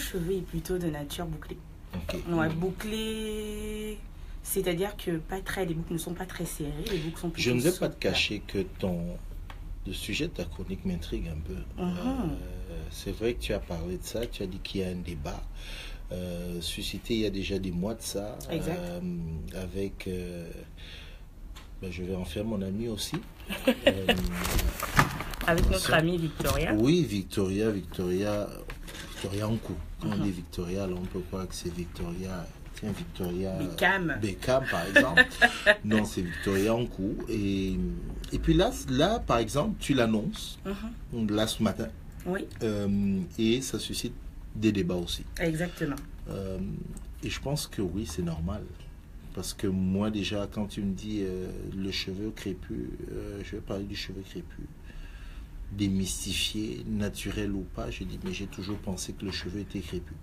Cheveu est plutôt de nature bouclée. Ok. Ouais, bouclé. C'est-à-dire que pas très, les boucles ne sont pas très serrées, les boucles sont plutôt Je ne vais pas te cacher que ton le sujet de ta chronique m'intrigue un peu. Mhm. Euh, c'est vrai que tu as parlé de ça, tu as dit qu'il y a un débat euh, suscité il y a déjà des mois de ça, Exact. euh, avec, ben, je vais en faire mon ami aussi. Avec notre amie Victoria. oui, Victoria, Victoria, Victoria Ankou. Quand on Mhm. dit Victoria, là, on peut croire que c'est Victoria, tiens, Victoria. Beckham. Beckham, par exemple. non, c'est Victoria Ankou. Et, et puis là, là, par exemple, tu l'annonces, Mhm. là, ce matin, Oui, euh, et ça suscite des débats aussi. exactement. Euh, et je pense que oui, c'est normal. Parce que moi, déjà, quand tu me dis euh, le cheveu crépus, je vais parler du cheveu crépus, démystifié, naturel ou pas, j'ai dit, mais j'ai toujours pensé que le cheveu était crépus.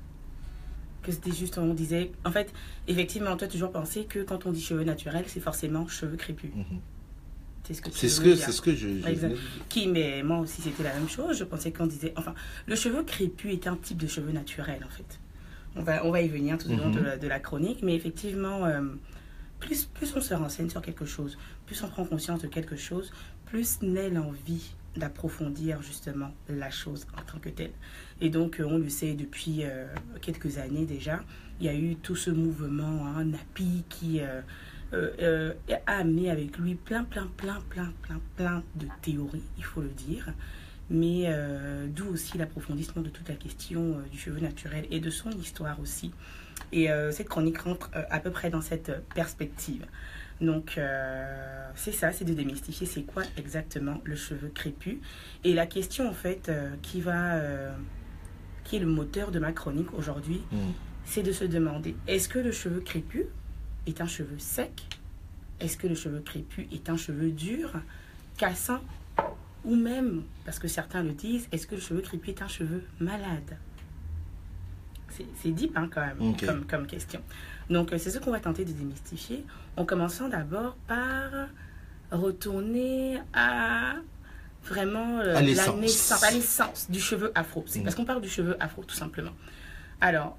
Que c'était juste, on disait. En fait, effectivement, toi, tu as toujours pensé que quand on dit cheveux naturels, c'est forcément cheveux crépus. Mhm. C'est ce que tu C'est ce que, ce que je. Qui, mais moi aussi, c'était la même chose. Je pensais qu'on disait. Enfin, le cheveu crépus est un type de cheveu naturel, en fait. On va, on va y venir tout au long Mhm. de, la, de la chronique, mais effectivement, euh, plus, plus on se renseigne sur quelque chose, plus on prend conscience de quelque chose, plus naît l'envie d'approfondir justement la chose en tant que telle. Et donc, euh, on le sait depuis euh, quelques années déjà, il y a eu tout ce mouvement, hein, Napi, qui euh, a amené avec lui plein, plein, plein, plein, plein, plein de théories, il faut le dire. Mais d'où aussi l'approfondissement de toute la question du cheveu naturel et de son histoire aussi. Et cette chronique rentre à peu près dans cette perspective. Donc, euh, c'est ça, c'est de démystifier c'est quoi exactement le cheveu crépus. Et la question, en fait, euh, qui va. euh, qui est le moteur de ma chronique aujourd'hui, Mhm. c'est de se demander est-ce que le cheveu crépus est un cheveu sec? Est-ce que le cheveu crépus est un cheveu dur, cassant? Ou même, parce que certains le disent, est-ce que le cheveu crépus est un cheveu malade? C'est deep hein, quand même comme, comme question. Donc euh, c'est ce qu'on va tenter de démystifier en commençant d'abord par retourner à vraiment euh, À la naissance, à l'essence du cheveu afro. C'est Mm. parce qu'on parle du cheveu afro tout simplement. Alors,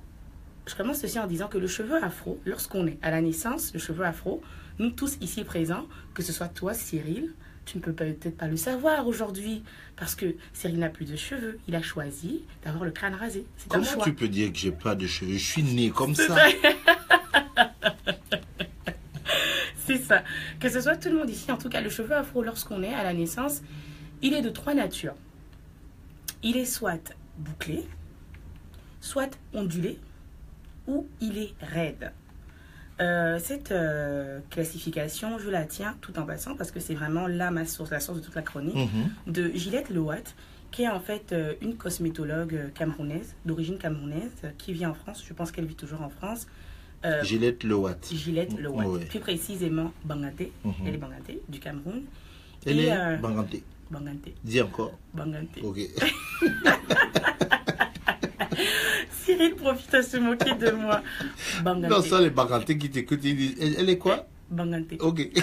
je commence ceci en disant que le cheveu afro, lorsqu'on est à la naissance, le cheveu afro, nous tous ici présents, que ce soit toi, Cyril, tu ne peux peut-être pas le savoir aujourd'hui, parce que Cyril n'a plus de cheveux. Il a choisi d'avoir le crâne rasé. C'est un Comment choix. tu peux dire que j'ai pas de cheveux? Je suis né comme ça. C'est ça. Que ce soit tout le monde ici, en tout cas, le cheveu afro, lorsqu'on est à la naissance, il est de trois natures. Il est soit bouclé, soit ondulé, ou il est raide. Euh, cette euh, classification, je la tiens tout en passant parce que c'est vraiment là ma source, la source de toute la chronique, Mhm. de Gillette Lowat, qui est en fait euh, une cosmétologue camerounaise, d'origine camerounaise, qui vit en France. Je pense qu'elle vit toujours en France. Gillette Lowat. Gillette Lowat, Ouais. plus précisément Banganté, Mhm. elle est Banganté, du Cameroun. Elle Et, est Banganté. Banganté, Dis encore. Banganté. Ok. Cyril profite à se moquer de moi. Non, ça, les Banganté qui t'écoutent, ils disent Elle, elle est quoi? Banganté. Ok.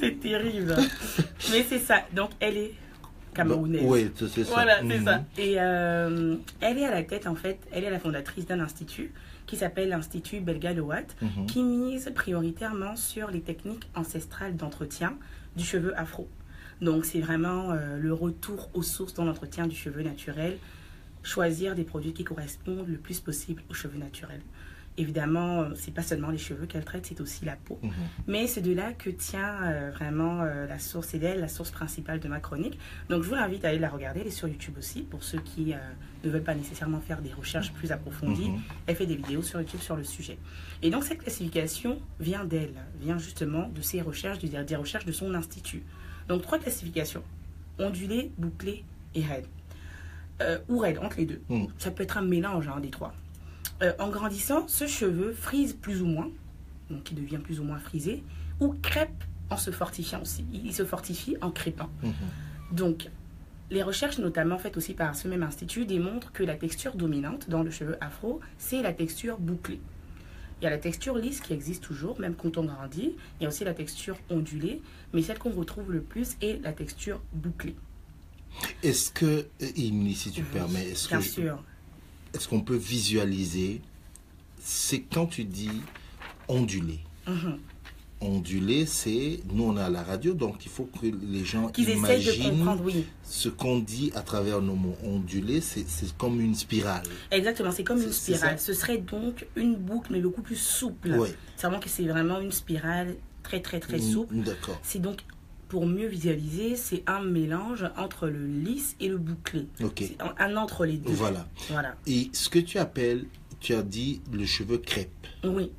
C'est terrible. Mais c'est ça, donc elle est camerounaise. Oui, c'est ça. Voilà, c'est Mhm. ça. Et euh, elle est à la tête, en fait, elle est la fondatrice d'un institut qui s'appelle l'Institut Belga Mhm. qui mise prioritairement sur les techniques ancestrales d'entretien du cheveu afro. Donc, c'est vraiment euh, le retour aux sources dans l'entretien du cheveu naturel, choisir des produits qui correspondent le plus possible aux cheveux naturels. Évidemment, euh, c'est pas seulement les cheveux qu'elle traite, c'est aussi la peau. Mhm. Mais c'est de là que tient euh, vraiment euh, la source, c'est d'elle la source principale de ma chronique. Donc je vous invite à aller la regarder, elle est sur YouTube aussi, pour ceux qui ne veulent pas nécessairement faire des recherches plus approfondies. Mhm. Elle fait des vidéos sur YouTube sur le sujet. Et donc cette classification vient d'elle, vient justement de ses recherches, des recherches de son institut. Donc trois classifications, ondulé, bouclé et raide. Euh, ou raide, entre les deux. Mhm. Ça peut être un mélange hein, des trois. Euh, en grandissant, ce cheveu frise plus ou moins, donc il devient plus ou moins frisé, ou crêpe en se fortifiant aussi. Il, se fortifie en crépant. Mhm. Donc, les recherches, notamment faites aussi par ce même institut, démontrent que la texture dominante dans le cheveu afro, c'est la texture bouclée. Il y a la texture lisse qui existe toujours, même quand on grandit. Il y a aussi la texture ondulée, mais celle qu'on retrouve le plus est la texture bouclée. est-ce que, Emily, si tu permets, est-ce Bien que sûr. est-ce qu'on peut visualiser C'est quand tu dis ondulé? Mhm. Ondulé, c'est nous on est à la radio, donc il faut que les gens Qu'ils de imaginent oui. ce qu'on dit à travers nos mots. Ondulé, c'est comme une spirale. Exactement, c'est comme une spirale. Ce serait donc une boucle, mais beaucoup plus souple. Oui. C'est vraiment que c'est vraiment une spirale très, très, très souple. Mm, D'accord. C'est donc, pour mieux visualiser, c'est un mélange entre le lisse et le bouclé. Ok. Un, un entre les deux. Voilà. Voilà. Et ce que tu appelles, tu as dit le cheveu crêpe. Oui.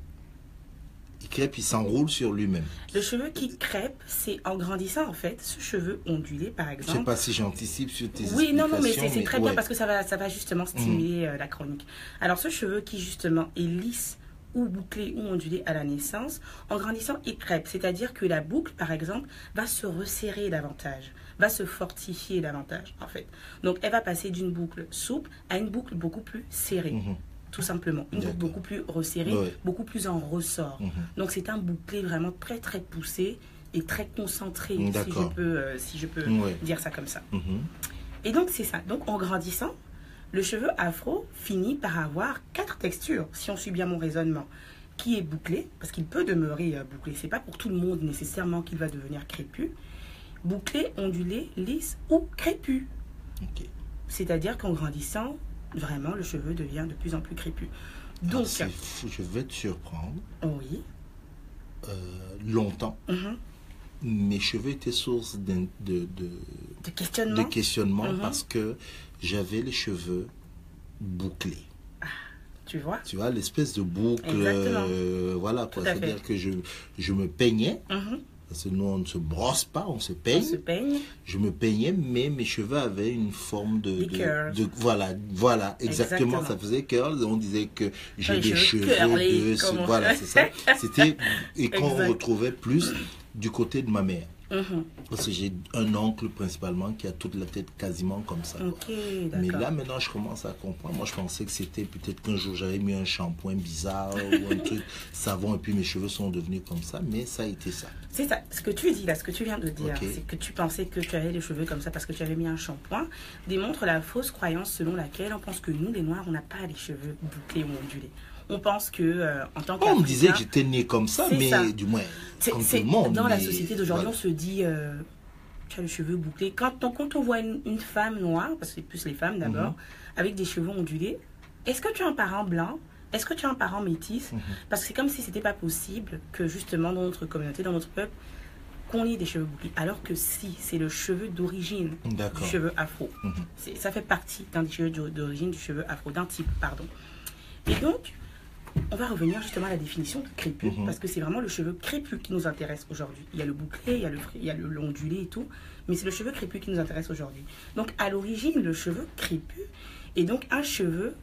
Crêpe, il s'enroule sur lui-même. Le cheveu qui crêpe, c'est en grandissant, en fait, ce cheveu ondulé, par Je ne sais exemple. pas si j'anticipe sur tes Oui, non, non, mais c'est très bien parce que ça va, ça va justement stimuler euh, la chronique. Alors, ce cheveu qui, justement, est lisse ou bouclé ou ondulé à la naissance, en grandissant, il crêpe. C'est-à-dire que la boucle, par exemple, va se resserrer davantage, va se fortifier davantage, en fait. Donc, elle va passer d'une boucle souple à une boucle beaucoup plus serrée, Mhm. Tout simplement. Une boucle beaucoup plus resserrée, Ouais. beaucoup plus en ressort. Mhm. Donc, c'est un bouclé vraiment très, très poussé et très concentré, si je peux, euh, si je peux dire ça comme ça. Mhm. Et donc, c'est ça. Donc, en grandissant, le cheveu afro finit par avoir quatre textures, si on suit bien mon raisonnement, qui est bouclé, parce qu'il peut demeurer euh, bouclé. C'est pas pour tout le monde nécessairement qu'il va devenir crépus. Bouclé, ondulé, lisse ou crépus. Ok. C'est-à-dire qu'en grandissant, vraiment, le cheveu devient de plus en plus crépus. Donc, Ah, fou, je vais te surprendre. oui. Euh, longtemps, mhm, mes cheveux étaient source de, de, De de questionnement. questionnement Mhm. parce que j'avais les cheveux bouclés. Tu vois? Tu vois, l'espèce de boucle. Euh, voilà quoi. C'est-à-dire que je, je me peignais. Mhm. Parce que nous, on ne se brosse pas, on se On peigne. se peigne. Je me peignais, mais mes cheveux avaient une forme de. Voilà, voilà, exactement. Exactement. Ça faisait curls. On disait que j'ai des cheveux de. ce- Voilà, c'est ça. C'était. Et qu'on retrouvait plus du côté de ma mère. Mhm. Parce que j'ai un oncle principalement qui a toute la tête quasiment comme ça. Mais là, maintenant, je commence à comprendre. Moi, je pensais que c'était peut-être qu'un jour j'avais mis un shampoing bizarre ou un truc savon et puis mes cheveux sont devenus comme ça. Mais ça a été ça. C'est ça, ce que tu dis là, ce que tu viens de dire, c'est que tu pensais que tu avais les cheveux comme ça parce que tu avais mis un shampoing, démontre la fausse croyance selon laquelle on pense que nous, les Noirs, on n'a pas les cheveux bouclés ou ondulés. On pense que, euh, en tant On me disait que j'étais né comme ça, mais ça. du moins, comme tout le monde. dans la société d'aujourd'hui, voilà. on se dit, euh, tu as les cheveux bouclés. Quand, on- quand on voit une, une femme noire, parce que c'est plus les femmes d'abord, Mhm. avec des cheveux ondulés, est-ce que tu as un parent blanc? Est-ce que tu as un parent métis Mhm. Parce que c'est comme si c'était pas possible que justement dans notre communauté, dans notre peuple, qu'on ait des cheveux bouclés. Alors que si, c'est le cheveu d'origine du cheveu afro. Mhm. Ça fait partie d'un des cheveux d'o- d'origine du cheveu afro, d'un type, pardon. Et donc, on va revenir justement à la définition de crépus, Mhm. parce que c'est vraiment le cheveu crépus qui nous intéresse aujourd'hui. Il y a le bouclé, il y a le, il y a le l'ondulé et tout, mais c'est le cheveu crépus qui nous intéresse aujourd'hui. Donc, à l'origine, le cheveu crépus est donc un cheveu,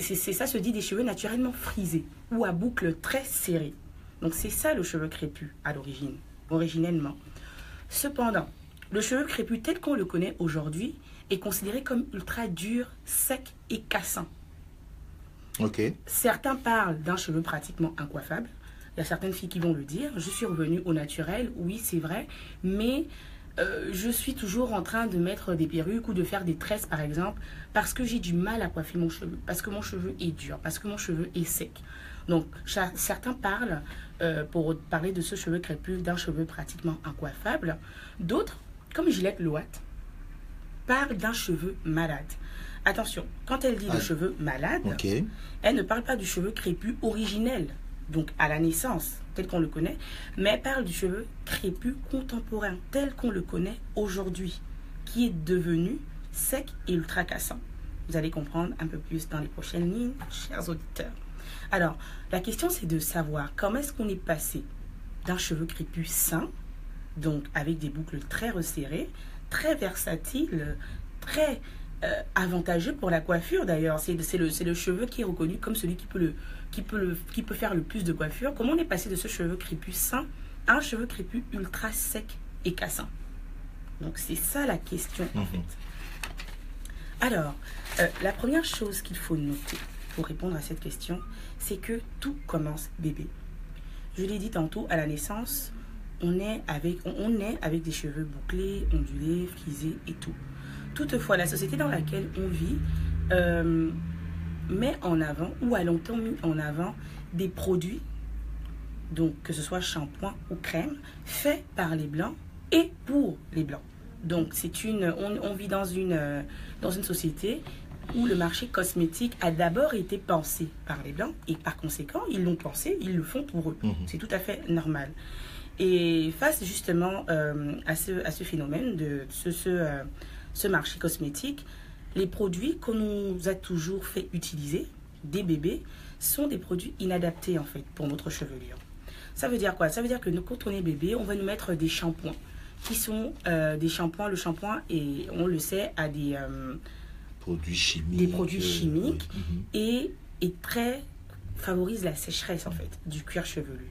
c'est ça se dit des cheveux naturellement frisés ou à boucles très serrées. Donc, c'est ça le cheveu crépus à l'origine, originellement. Cependant, le cheveu crépus tel qu'on le connaît aujourd'hui est considéré comme ultra dur, sec et cassant. Certains parlent d'un cheveu pratiquement incoiffable. Il y a certaines filles qui vont le dire. Je suis revenue au naturel, oui, c'est vrai. Mais euh, je suis toujours en train de mettre des perruques ou de faire des tresses, par exemple, parce que j'ai du mal à coiffer mon cheveu, parce que mon cheveu est dur, parce que mon cheveu est sec. Donc, certains parlent, euh, pour parler de ce cheveu crépus, d'un cheveu pratiquement incoiffable. D'autres, comme Gillette Loate, parlent d'un cheveu malade. Attention, quand elle dit Ah. le cheveu malade, elle ne parle pas du cheveu crépus originel, donc à la naissance, tel qu'on le connaît, mais elle parle du cheveu crépus contemporain, tel qu'on le connaît aujourd'hui, qui est devenu sec et ultra cassant. Vous allez comprendre un peu plus dans les prochaines lignes, chers auditeurs. Alors, la question c'est de savoir comment est-ce qu'on est passé d'un cheveu crépus sain, donc avec des boucles très resserrées, très versatile, très euh, avantageux pour la coiffure d'ailleurs. C'est le, cheveu qui est reconnu comme celui qui peut, le, qui, peut le, qui peut faire le plus de coiffure. Comment on est passé de ce cheveu crépus sain à un cheveu crépus ultra sec et cassant? Donc c'est ça la question en Mhm. fait. Alors, euh, la première chose qu'il faut noter pour répondre à cette question, c'est que tout commence bébé. Je l'ai dit tantôt, à la naissance, on est avec, on, on est avec des cheveux bouclés, ondulés, frisés et tout. Toutefois, la société dans laquelle on vit euh, met en avant ou a longtemps mis en avant des produits, donc que ce soit shampoing ou crème, faits par les blancs et pour les blancs. Donc c'est une, on, on, vit dans une, euh, dans une société où le marché cosmétique a d'abord été pensé par les blancs et par conséquent ils l'ont pensé, ils le font pour eux. Mhm. C'est tout à fait normal. Et face justement euh, à, ce, à ce phénomène de ce, ce, ce marché cosmétique, les produits qu'on nous a toujours fait utiliser, des bébés, sont des produits inadaptés en fait pour notre chevelure. Ça veut dire quoi? Ça veut dire que nous, quand on est bébé, on va nous mettre des shampoings qui sont euh, des shampoings. Le shampoing, et on le sait, a des, euh, Produits chimiques. des produits euh, chimiques. Mhm. et est très favorise la sécheresse en fait du cuir chevelu.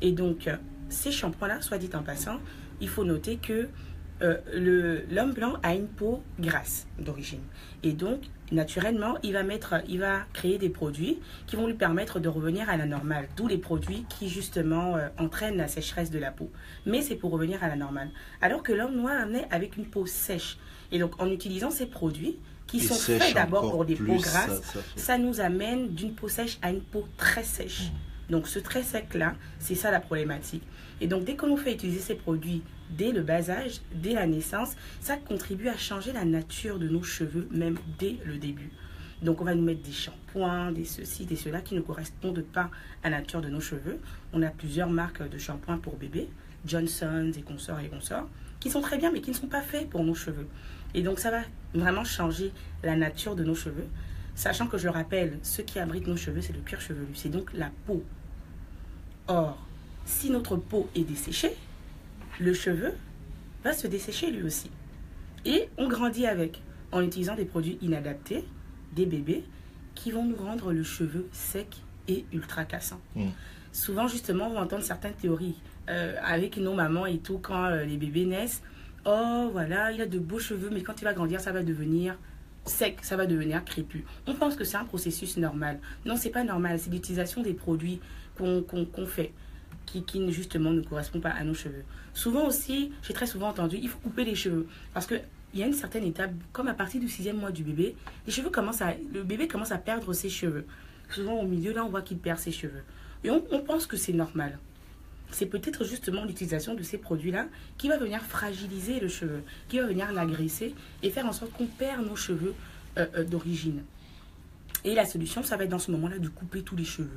Et donc ces shampoings-là, soit dit en passant, il faut noter que euh, l'homme blanc a une peau grasse d'origine. Et donc, naturellement, il va, mettre, il va créer des produits qui vont lui permettre de revenir à la normale. D'où les produits qui, justement, euh, entraînent la sécheresse de la peau. Mais c'est pour revenir à la normale. Alors que l'homme noir naît avec une peau sèche. Et donc, en utilisant ces produits, qui sont faits d'abord pour des peaux grasses, ça nous amène d'une peau sèche à une peau très sèche. Donc ce très sec-là, c'est ça la problématique. Et donc dès que l'on fait utiliser ces produits dès le bas âge, dès la naissance, ça contribue à changer la nature de nos cheveux, même dès le début. Donc on va nous mettre des shampoings, des ceci, des cela qui ne correspondent pas à la nature de nos cheveux. On a plusieurs marques de shampoings pour bébés, Johnson et consorts et consorts, qui sont très bien mais qui ne sont pas faits pour nos cheveux. Et donc ça va vraiment changer la nature de nos cheveux. Sachant que je le rappelle, ce qui abrite nos cheveux, c'est le cuir chevelu, c'est donc la peau. Or, si notre peau est desséchée, le cheveu va se dessécher lui aussi. Et on grandit avec, en utilisant des produits inadaptés, des bébés, qui vont nous rendre le cheveu sec et ultra cassant. Mm. Souvent, justement, on va entendre certaines théories euh, avec nos mamans et tout, quand euh, les bébés naissent. Oh, voilà, il a de beaux cheveux, mais quand il va grandir, ça va devenir sec, ça va devenir crépus. On pense que c'est un processus normal. Non, c'est pas normal. C'est l'utilisation des produits qu'on fait qui, justement ne correspondent pas à nos cheveux. Souvent aussi, j'ai très souvent entendu, il faut couper les cheveux parce que il y a une certaine étape, comme à partir du sixième mois du bébé, les cheveux commencent à, le bébé commence à perdre ses cheveux. Souvent au milieu là, on voit qu'il perd ses cheveux. Et on, on pense que c'est normal. C'est peut-être justement l'utilisation de ces produits-là qui va venir fragiliser le cheveu, qui va venir l'agresser et faire en sorte qu'on perd nos cheveux euh, euh, d'origine. Et la solution, ça va être dans ce moment-là de couper tous les cheveux.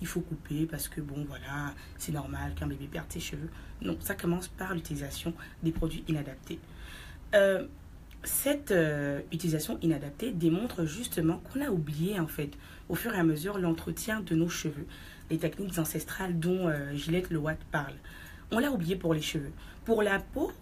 Il faut couper parce que, bon, voilà, c'est normal qu'un bébé perde ses cheveux. Non, ça commence par l'utilisation des produits inadaptés. Euh, cette euh, utilisation inadaptée démontre justement qu'on a oublié, en fait, au fur et à mesure, l'entretien de nos cheveux. Les techniques ancestrales dont euh, Gillette Lewatt parle. On l'a oublié pour les cheveux. Pour la peau,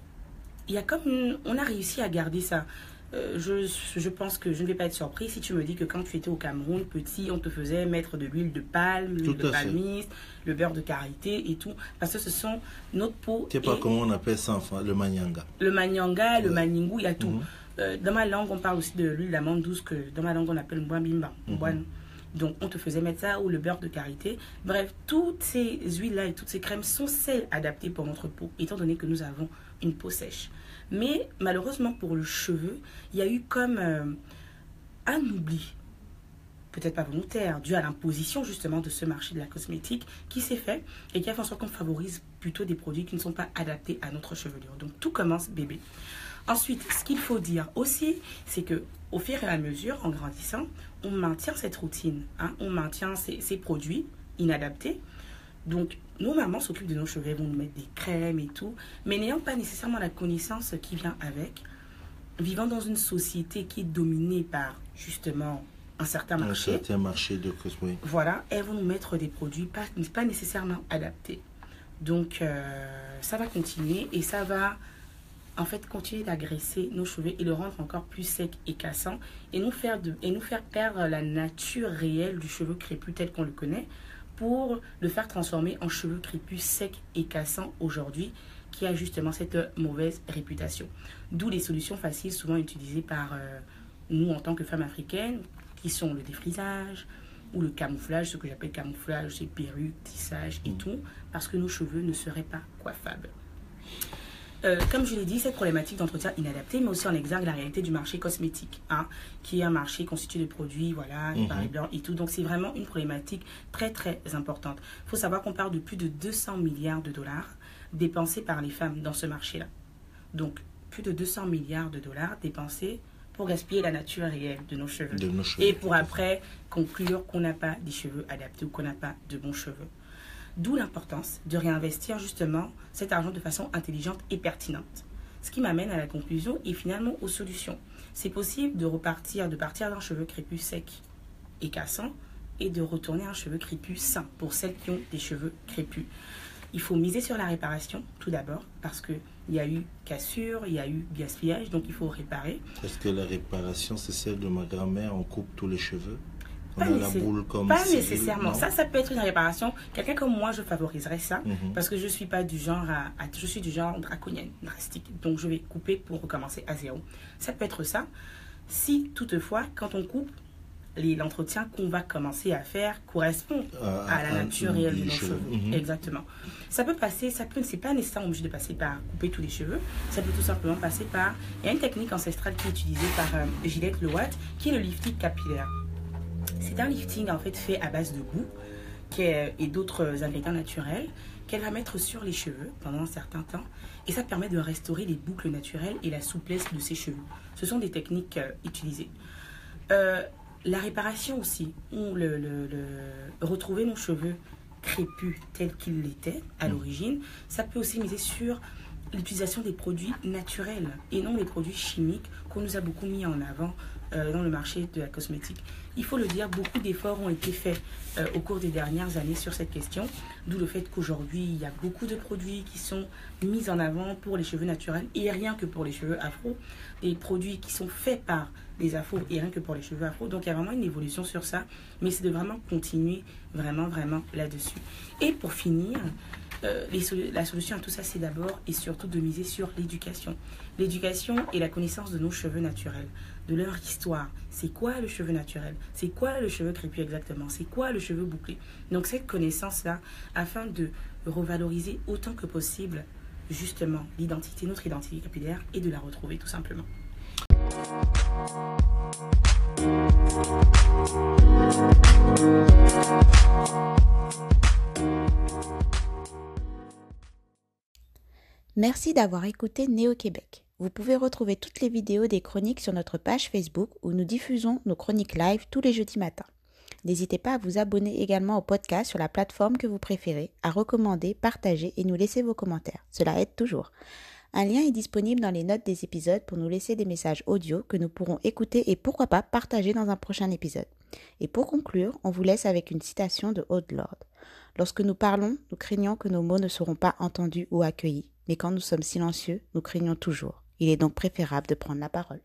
il y a comme on a réussi à garder ça. Euh, je, je pense que je ne vais pas être surpris si tu me dis que quand tu étais au Cameroun, petit, on te faisait mettre de l'huile de palme, l'huile de palmiste, le beurre de karité et tout. Parce que ce sont notre peau. Je sais pas comment on appelle ça, enfin, le manyanga. Le manyanga, le Ouais. maningou, il y a tout. Mhm. Euh, dans ma langue, on parle aussi de l'huile d'amande douce que dans ma langue on appelle mbwambimba. Mhm. mbwan. Donc on te faisait mettre ça ou le beurre de karité. Bref, toutes ces huiles-là et toutes ces crèmes sont celles adaptées pour notre peau, étant donné que nous avons une peau sèche. Mais malheureusement pour le cheveu, il y a eu comme euh, un oubli, peut-être pas volontaire, dû à l'imposition justement de ce marché de la cosmétique qui s'est fait et qui a fait en sorte qu'on favorise plutôt des produits qui ne sont pas adaptés à notre chevelure. Donc tout commence bébé. Ensuite, ce qu'il faut dire aussi, c'est que au fur et à mesure, en grandissant, on maintient cette routine, hein, on maintient ces, ces produits inadaptés. Donc, nos mamans s'occupent de nos cheveux, elles vont nous mettre des crèmes et tout, mais n'ayant pas nécessairement la connaissance qui vient avec, vivant dans une société qui est dominée par justement un certain Un marché, certain marché de cosmétique. voilà, elles vont nous mettre des produits pas, pas nécessairement adaptés. Donc, euh, ça va continuer et ça va en fait continuer d'agresser nos cheveux et le rendre encore plus sec et cassant et nous faire, de, et nous faire perdre la nature réelle du cheveu crépus tel qu'on le connaît pour le faire transformer en cheveux crépus secs et cassants aujourd'hui qui a justement cette mauvaise réputation. D'où les solutions faciles souvent utilisées par euh, nous en tant que femmes africaines qui sont le défrisage ou le camouflage, ce que j'appelle camouflage, c'est perruque, tissage et Mm. tout, parce que nos cheveux ne seraient pas coiffables. Euh, comme je l'ai dit, cette problématique d'entretien inadapté met aussi en exergue la réalité du marché cosmétique, hein, qui est un marché constitué de produits, voilà, par blancs et tout. Donc c'est vraiment une problématique très très importante. Il faut savoir qu'on parle de plus de 200 milliards de dollars dépensés par les femmes dans ce marché-là. Donc plus de 200 milliards de dollars dépensés pour gaspiller la nature réelle de nos cheveux. De nos cheveux. Et pour après conclure qu'on n'a pas des cheveux adaptés ou qu'on n'a pas de bons cheveux. D'où l'importance de réinvestir justement cet argent de façon intelligente et pertinente. Ce qui m'amène à la conclusion et finalement aux solutions. C'est possible de repartir, de partir d'un cheveu crépus sec et cassant et de retourner à un cheveu crépus sain pour celles qui ont des cheveux crépus. Il faut miser sur la réparation tout d'abord parce qu'il y a eu cassure, il y a eu gaspillage, donc il faut réparer. Est-ce que la réparation, c'est celle de ma grand-mère, on coupe tous les cheveux Pas comme nécessairement. non Ça, ça peut être une réparation. Quelqu'un comme moi, je favoriserais ça Mhm. parce que je suis pas du genre à, à- je suis du genre draconienne, drastique. Donc je vais couper pour recommencer à zéro. Ça peut être ça. Si toutefois, quand on coupe, l'entretien qu'on va commencer à faire correspond À- à la nature réelle de nos cheveux. Mhm. Exactement. Ça peut passer, ça peut, c'est pas nécessairement obligé de passer par couper tous les cheveux. Ça peut tout simplement passer par. Il y a une technique ancestrale qui est utilisée par euh, Gillette Lowatt, qui est le lifting capillaire. C'est un lifting en fait fait à base de goût est- et d'autres ingrédients naturels qu'elle va mettre sur les cheveux pendant un certain temps et ça permet de restaurer les boucles naturelles et la souplesse de ses cheveux. Ce sont des techniques euh, utilisées. Euh, la réparation aussi, on le, le- le- retrouver nos cheveux crépus tels qu'ils l'étaient à l'origine, ça peut aussi miser sur l'utilisation des produits naturels et non les produits chimiques qu'on nous a beaucoup mis en avant euh, dans le marché de la cosmétique. Il faut le dire, beaucoup d'efforts ont été faits euh, au cours des dernières années sur cette question, d'où le fait qu'aujourd'hui, il y a beaucoup de produits qui sont mis en avant pour les cheveux naturels et rien que pour les cheveux afro, des produits qui sont faits par les afros et rien que pour les cheveux afro. Donc il y a vraiment une évolution sur ça, mais c'est de vraiment continuer vraiment, vraiment là-dessus. Et pour finir, euh, la solution à tout ça, c'est d'abord et surtout de miser sur l'éducation. L'éducation et la connaissance de nos cheveux naturels, de leur histoire. C'est quoi le cheveu naturel? C'est quoi le cheveu crépus exactement? C'est quoi le cheveu bouclé? Donc cette connaissance-là, afin de revaloriser autant que possible justement l'identité, notre identité capillaire et de la retrouver tout simplement. Merci d'avoir écouté Néo-Québec. Vous pouvez retrouver toutes les vidéos des chroniques sur notre page Facebook où nous diffusons nos chroniques live tous les jeudis matins. N'hésitez pas à vous abonner également au podcast sur la plateforme que vous préférez, à recommander, partager et nous laisser vos commentaires. Cela aide toujours. Un lien est disponible dans les notes des épisodes pour nous laisser des messages audio que nous pourrons écouter et pourquoi pas partager dans un prochain épisode. Et pour conclure, on vous laisse avec une citation de Haute Lord. Lorsque nous parlons, nous craignons que nos mots ne seront pas entendus ou accueillis, mais quand nous sommes silencieux, nous craignons toujours. Il est donc préférable de prendre la parole.